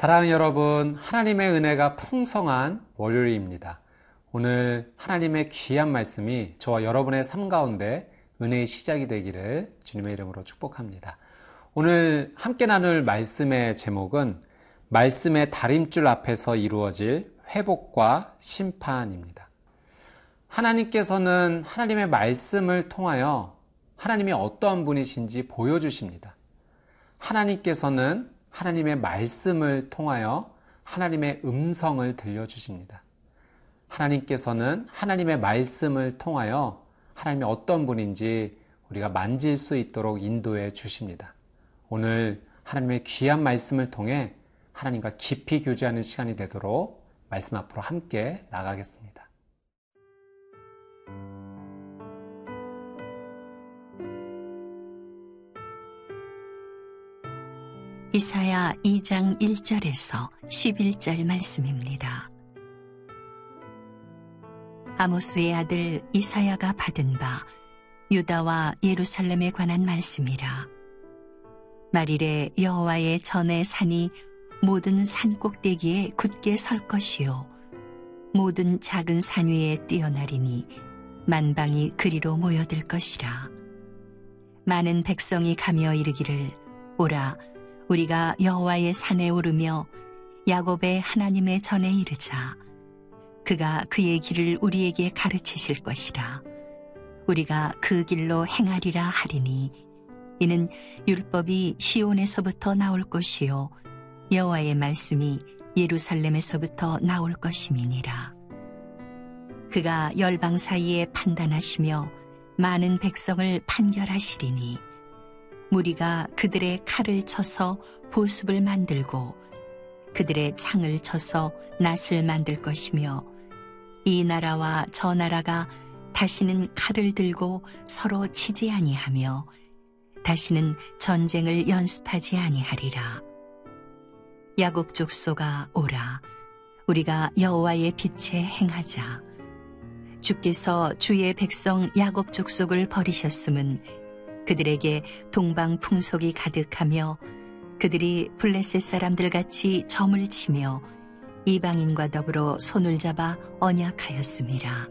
사랑하는 여러분, 하나님의 은혜가 풍성한 월요일입니다. 오늘 하나님의 귀한 말씀이 저와 여러분의 삶 가운데 은혜의 시작이 되기를 주님의 이름으로 축복합니다. 오늘 함께 나눌 말씀의 제목은 말씀의 다림줄 앞에서 이루어질 회복과 심판입니다. 하나님께서는 하나님의 말씀을 통하여 하나님이 어떠한 분이신지 보여주십니다. 하나님께서는 하나님의 말씀을 통하여 하나님의 음성을 들려주십니다. 하나님께서는 하나님의 말씀을 통하여 하나님이 어떤 분인지 우리가 만질 수 있도록 인도해 주십니다. 오늘 하나님의 귀한 말씀을 통해 하나님과 깊이 교제하는 시간이 되도록 말씀 앞으로 함께 나가겠습니다. 이사야 2장 1절에서 11절 말씀입니다. 아모스의 아들 이사야가 받은 바 유다와 예루살렘에 관한 말씀이라. 말일에 여호와의 전의 산이 모든 산 꼭대기에 굳게 설 것이요 모든 작은 산 위에 뛰어나리니 만방이 그리로 모여들 것이라. 많은 백성이 가며 이르기를 오라 우리가 여호와의 산에 오르며 야곱의 하나님의 전에 이르자. 그가 그의 길을 우리에게 가르치실 것이라. 우리가 그 길로 행하리라 하리니 이는 율법이 시온에서부터 나올 것이요 여호와의 말씀이 예루살렘에서부터 나올 것임이니라. 그가 열방 사이에 판단하시며 많은 백성을 판결하시리니 무리가 그들의 칼을 쳐서 보습을 만들고 그들의 창을 쳐서 낫을 만들 것이며 이 나라와 저 나라가 다시는 칼을 들고 서로 치지 아니하며 다시는 전쟁을 연습하지 아니하리라. 야곱 족소가 오라. 우리가 여호와의 빛에 행하자. 주께서 주의 백성 야곱 족속을 버리셨음은 그들에게 동방 풍속이 가득하며 그들이 블레셋 사람들 같이 점을 치며 이방인과 더불어 손을 잡아 언약하였습니다.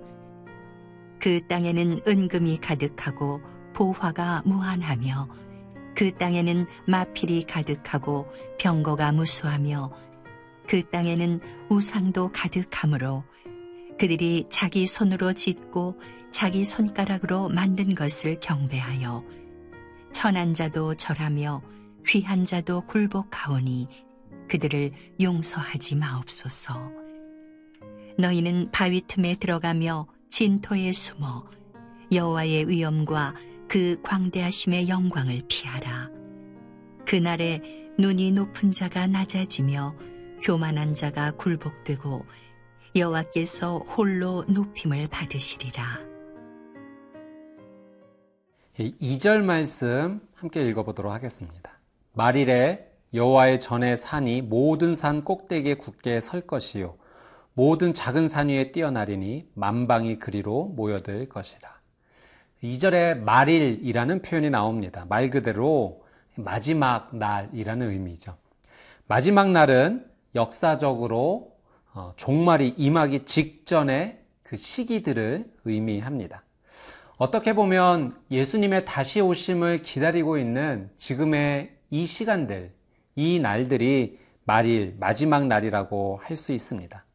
그 땅에는 은금이 가득하고 보화가 무한하며 그 땅에는 마필이 가득하고 병거가 무수하며 그 땅에는 우상도 가득하므로 그들이 자기 손으로 짓고 자기 손가락으로 만든 것을 경배하여 천한 자도 절하며 귀한 자도 굴복하오니 그들을 용서하지 마옵소서. 너희는 바위 틈에 들어가며 진토에 숨어 여호와의 위엄과 그 광대하심의 영광을 피하라. 그날에 눈이 높은 자가 낮아지며 교만한 자가 굴복되고 여호와께서 홀로 높임을 받으시리라. 2절 말씀 함께 읽어보도록 하겠습니다. 말일에 여호와의 전에 산이 모든 산 꼭대기에 굳게 설 것이요 모든 작은 산 위에 뛰어나리니 만방이 그리로 모여들 것이라. 2절에 말일이라는 표현이 나옵니다. 말 그대로 마지막 날이라는 의미죠. 마지막 날은 역사적으로 어, 종말이 임하기 직전의 그 시기들을 의미합니다. 어떻게 보면 예수님의 다시 오심을 기다리고 있는 지금의 이 시간들, 이 날들이 말일, 마지막 날이라고 할 수 있습니다.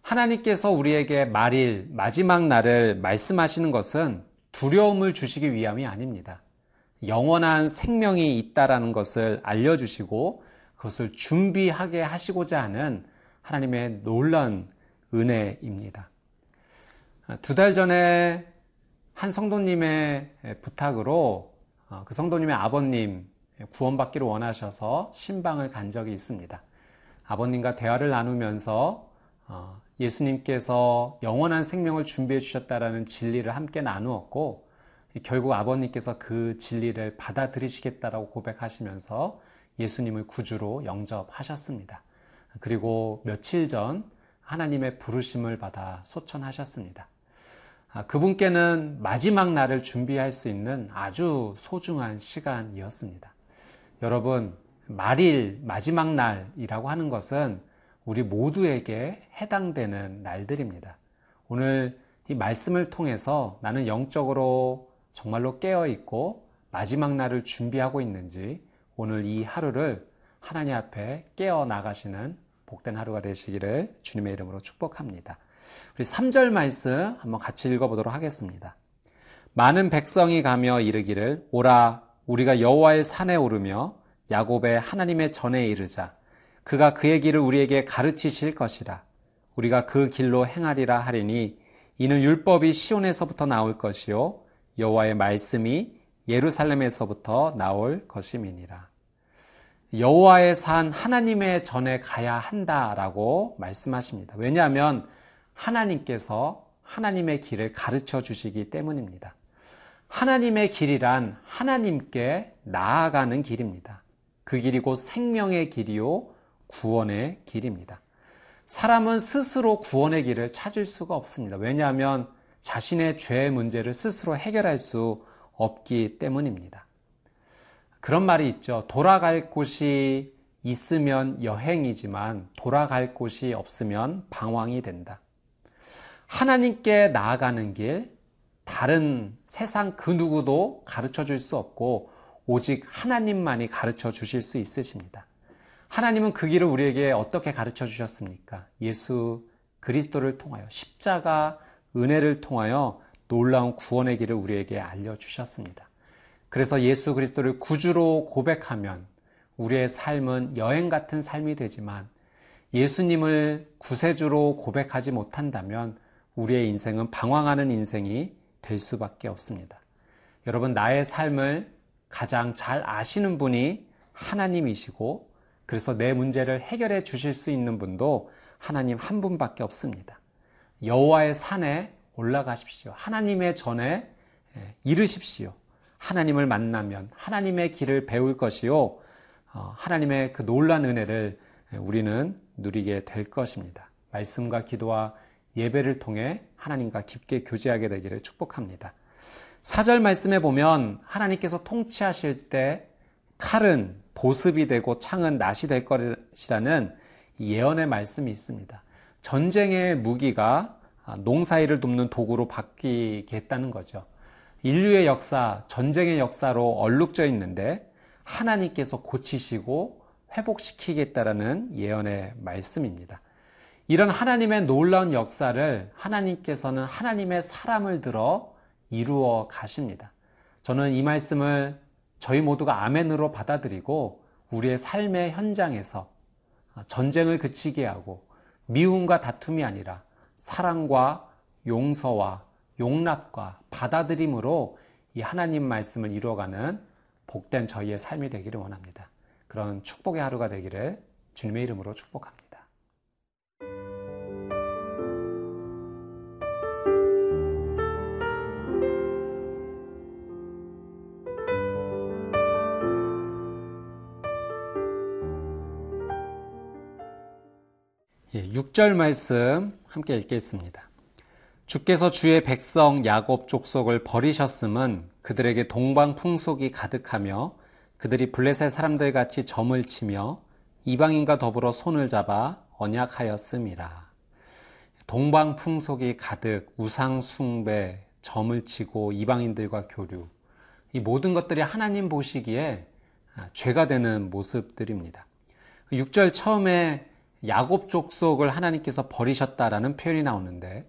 하나님께서 우리에게 말일, 마지막 날을 말씀하시는 것은 두려움을 주시기 위함이 아닙니다. 영원한 생명이 있다라는 것을 알려주시고 그것을 준비하게 하시고자 하는 하나님의 놀라운 은혜입니다. 두 달 전에 한 성도님의 부탁으로 어, 그 성도님의 아버님 구원받기를 원하셔서 신방을 간 적이 있습니다. 아버님과 대화를 나누면서 어, 예수님께서 영원한 생명을 준비해 주셨다라는 진리를 함께 나누었고 결국 아버님께서 그 진리를 받아들이시겠다라고 고백하시면서 예수님을 구주로 영접하셨습니다. 그리고 며칠 전 하나님의 부르심을 받아 소천하셨습니다. 아, 그분께는 마지막 날을 준비할 수 있는 아주 소중한 시간이었습니다. 여러분, 말일, 마지막 날이라고 하는 것은 우리 모두에게 해당되는 날들입니다. 오늘 이 말씀을 통해서 나는 영적으로 정말로 깨어 있고 마지막 날을 준비하고 있는지 오늘 이 하루를 하나님 앞에 깨어 나가시는 복된 하루가 되시기를 주님의 이름으로 축복합니다. 우리 3절 말씀 한번 같이 읽어보도록 하겠습니다. 많은 백성이 가며 이르기를 오라 우리가 여호와의 산에 오르며 야곱의 하나님의 전에 이르자 그가 그의 길을 우리에게 가르치실 것이라 우리가 그 길로 행하리라 하리니 이는 율법이 시온에서부터 나올 것이요 여호와의 말씀이 예루살렘에서부터 나올 것임이니라. 여호와의 산 하나님의 전에 가야 한다라고 말씀하십니다. 왜냐하면 하나님께서 하나님의 길을 가르쳐 주시기 때문입니다. 하나님의 길이란 하나님께 나아가는 길입니다. 그 길이 곧 생명의 길이요 구원의 길입니다. 사람은 스스로 구원의 길을 찾을 수가 없습니다. 왜냐하면 자신의 죄의 문제를 스스로 해결할 수 없기 때문입니다. 그런 말이 있죠. 돌아갈 곳이 있으면 여행이지만 돌아갈 곳이 없으면 방황이 된다. 하나님께 나아가는 길, 다른 세상 그 누구도 가르쳐 줄 수 없고 오직 하나님만이 가르쳐 주실 수 있으십니다. 하나님은 그 길을 우리에게 어떻게 가르쳐 주셨습니까? 예수 그리스도를 통하여 십자가 은혜를 통하여 놀라운 구원의 길을 우리에게 알려 주셨습니다. 그래서 예수 그리스도를 구주로 고백하면 우리의 삶은 여행 같은 삶이 되지만 예수님을 구세주로 고백하지 못한다면 우리의 인생은 방황하는 인생이 될 수밖에 없습니다. 여러분, 나의 삶을 가장 잘 아시는 분이 하나님이시고 그래서 내 문제를 해결해 주실 수 있는 분도 하나님 한 분밖에 없습니다. 여호와의 산에 올라가십시오. 하나님의 전에 예, 이르십시오. 하나님을 만나면 하나님의 길을 배울 것이요. 어, 하나님의 그 놀란 은혜를 우리는 누리게 될 것입니다. 말씀과 기도와 예배를 통해 하나님과 깊게 교제하게 되기를 축복합니다. 사절 말씀에 보면 하나님께서 통치하실 때 칼은 보습이 되고 창은 낫이 될 것이라는 예언의 말씀이 있습니다. 전쟁의 무기가 농사일을 돕는 도구로 바뀌겠다는 거죠. 인류의 역사, 전쟁의 역사로 얼룩져 있는데 하나님께서 고치시고 회복시키겠다라는 예언의 말씀입니다. 이런 하나님의 놀라운 역사를 하나님께서는 하나님의 사람을 들어 이루어 가십니다. 저는 이 말씀을 저희 모두가 아멘으로 받아들이고 우리의 삶의 현장에서 전쟁을 그치게 하고 미움과 다툼이 아니라 사랑과 용서와 용납과 받아들임으로 이 하나님 말씀을 이루어가는 복된 저희의 삶이 되기를 원합니다. 그런 축복의 하루가 되기를 주님의 이름으로 축복합니다. 예, 6절 말씀 함께 읽겠습니다. 주께서 주의 백성 야곱 족속을 버리셨음은 그들에게 동방 풍속이 가득하며 그들이 블레셋 사람들 같이 점을 치며 이방인과 더불어 손을 잡아 언약하였음이라. 동방 풍속이 가득 우상 숭배, 점을 치고 이방인들과 교류. 이 모든 것들이 하나님 보시기에 아, 죄가 되는 모습들입니다. 6절 처음에 야곱 족속을 하나님께서 버리셨다라는 표현이 나오는데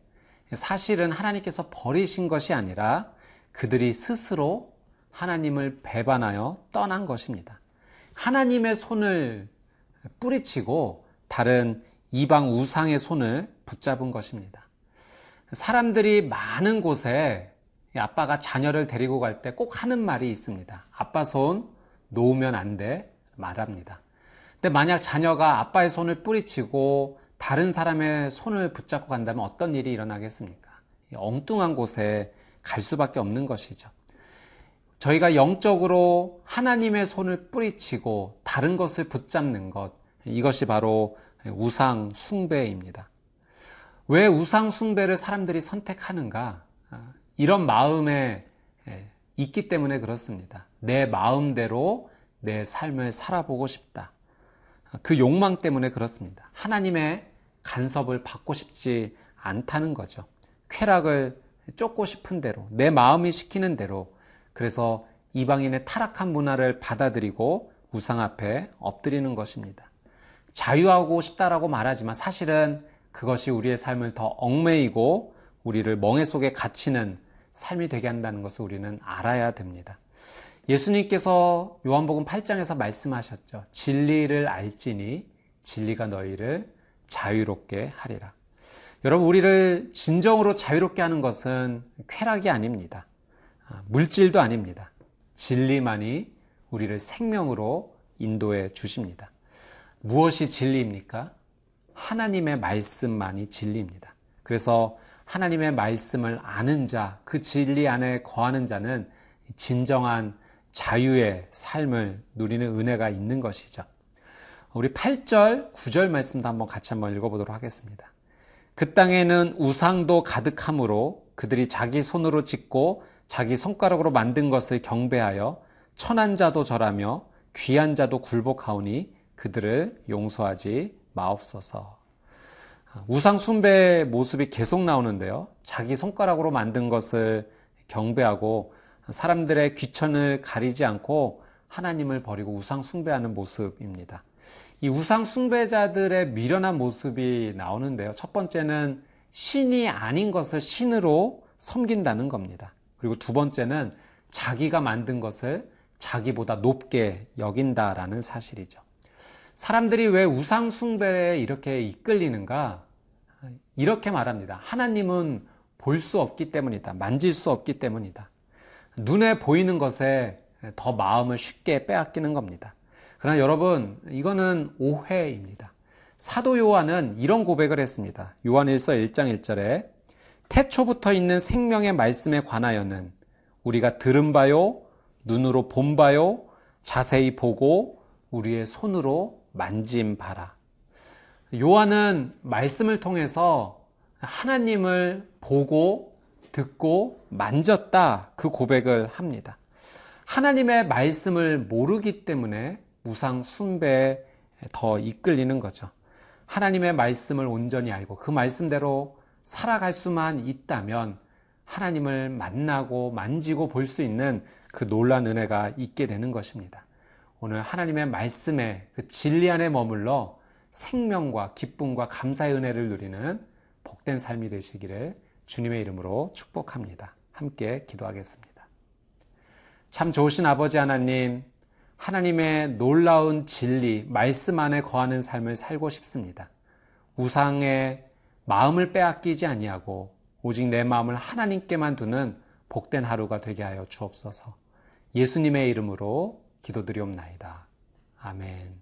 사실은 하나님께서 버리신 것이 아니라 그들이 스스로 하나님을 배반하여 떠난 것입니다. 하나님의 손을 뿌리치고 다른 이방 우상의 손을 붙잡은 것입니다. 사람들이 많은 곳에 아빠가 자녀를 데리고 갈 때 꼭 하는 말이 있습니다. 아빠 손 놓으면 안 돼 말합니다. 근데 만약 자녀가 아빠의 손을 뿌리치고 다른 사람의 손을 붙잡고 간다면 어떤 일이 일어나겠습니까? 엉뚱한 곳에 갈 수밖에 없는 것이죠. 저희가 영적으로 하나님의 손을 뿌리치고 다른 것을 붙잡는 것, 이것이 바로 우상 숭배입니다. 왜 우상 숭배를 사람들이 선택하는가? 이런 마음에 있기 때문에 그렇습니다. 내 마음대로 내 삶을 살아보고 싶다. 그 욕망 때문에 그렇습니다. 하나님의 간섭을 받고 싶지 않다는 거죠. 쾌락을 쫓고 싶은 대로, 내 마음이 시키는 대로, 그래서 이방인의 타락한 문화를 받아들이고 우상 앞에 엎드리는 것입니다. 자유하고 싶다라고 말하지만 사실은 그것이 우리의 삶을 더 얽매이고 우리를 멍해 속에 갇히는 삶이 되게 한다는 것을 우리는 알아야 됩니다. 예수님께서 요한복음 8장에서 말씀하셨죠. 진리를 알지니 진리가 너희를 자유롭게 하리라. 여러분, 우리를 진정으로 자유롭게 하는 것은 쾌락이 아닙니다. 아, 물질도 아닙니다. 진리만이 우리를 생명으로 인도해 주십니다. 무엇이 진리입니까? 하나님의 말씀만이 진리입니다. 그래서 하나님의 말씀을 아는 자, 그 진리 안에 거하는 자는 진정한 자유의 삶을 누리는 은혜가 있는 것이죠. 우리 8절, 9절 말씀도 한번 같이 한번 읽어보도록 하겠습니다. 그 땅에는 우상도 가득하므로 그들이 자기 손으로 짓고 자기 손가락으로 만든 것을 경배하여 천한 자도 절하며 귀한 자도 굴복하오니 그들을 용서하지 마옵소서. 우상 숭배의 모습이 계속 나오는데요. 자기 손가락으로 만든 것을 경배하고 사람들의 귀천을 가리지 않고 하나님을 버리고 우상 숭배하는 모습입니다. 이 우상 숭배자들의 미련한 모습이 나오는데요. 첫 번째는 신이 아닌 것을 신으로 섬긴다는 겁니다. 그리고 두 번째는 자기가 만든 것을 자기보다 높게 여긴다라는 사실이죠. 사람들이 왜 우상 숭배에 이렇게 이끌리는가? 이렇게 말합니다. 하나님은 볼 수 없기 때문이다. 만질 수 없기 때문이다. 눈에 보이는 것에 더 마음을 쉽게 빼앗기는 겁니다. 그러나 여러분, 이거는 오해입니다. 사도 요한은 이런 고백을 했습니다. 요한 1서 1장 1절에 태초부터 있는 생명의 말씀에 관하여는 우리가 들은 바요, 눈으로 본 바요, 자세히 보고 우리의 손으로 만진 바라. 요한은 말씀을 통해서 하나님을 보고 듣고 만졌다 그 고백을 합니다. 하나님의 말씀을 모르기 때문에 우상 숭배에 더 이끌리는 거죠. 하나님의 말씀을 온전히 알고 그 말씀대로 살아갈 수만 있다면 하나님을 만나고 만지고 볼 수 있는 그 놀란 은혜가 있게 되는 것입니다. 오늘 하나님의 말씀에 그 진리 안에 머물러 생명과 기쁨과 감사의 은혜를 누리는 복된 삶이 되시기를 주님의 이름으로 축복합니다. 함께 기도하겠습니다. 참 좋으신 아버지 하나님, 하나님의 놀라운 진리, 말씀 안에 거하는 삶을 살고 싶습니다. 우상의 마음을 빼앗기지 아니하고 오직 내 마음을 하나님께만 두는 복된 하루가 되게 하여 주옵소서. 예수님의 이름으로 기도드리옵나이다. 아멘.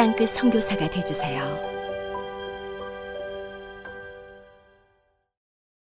땅끝 성교사가 되주세요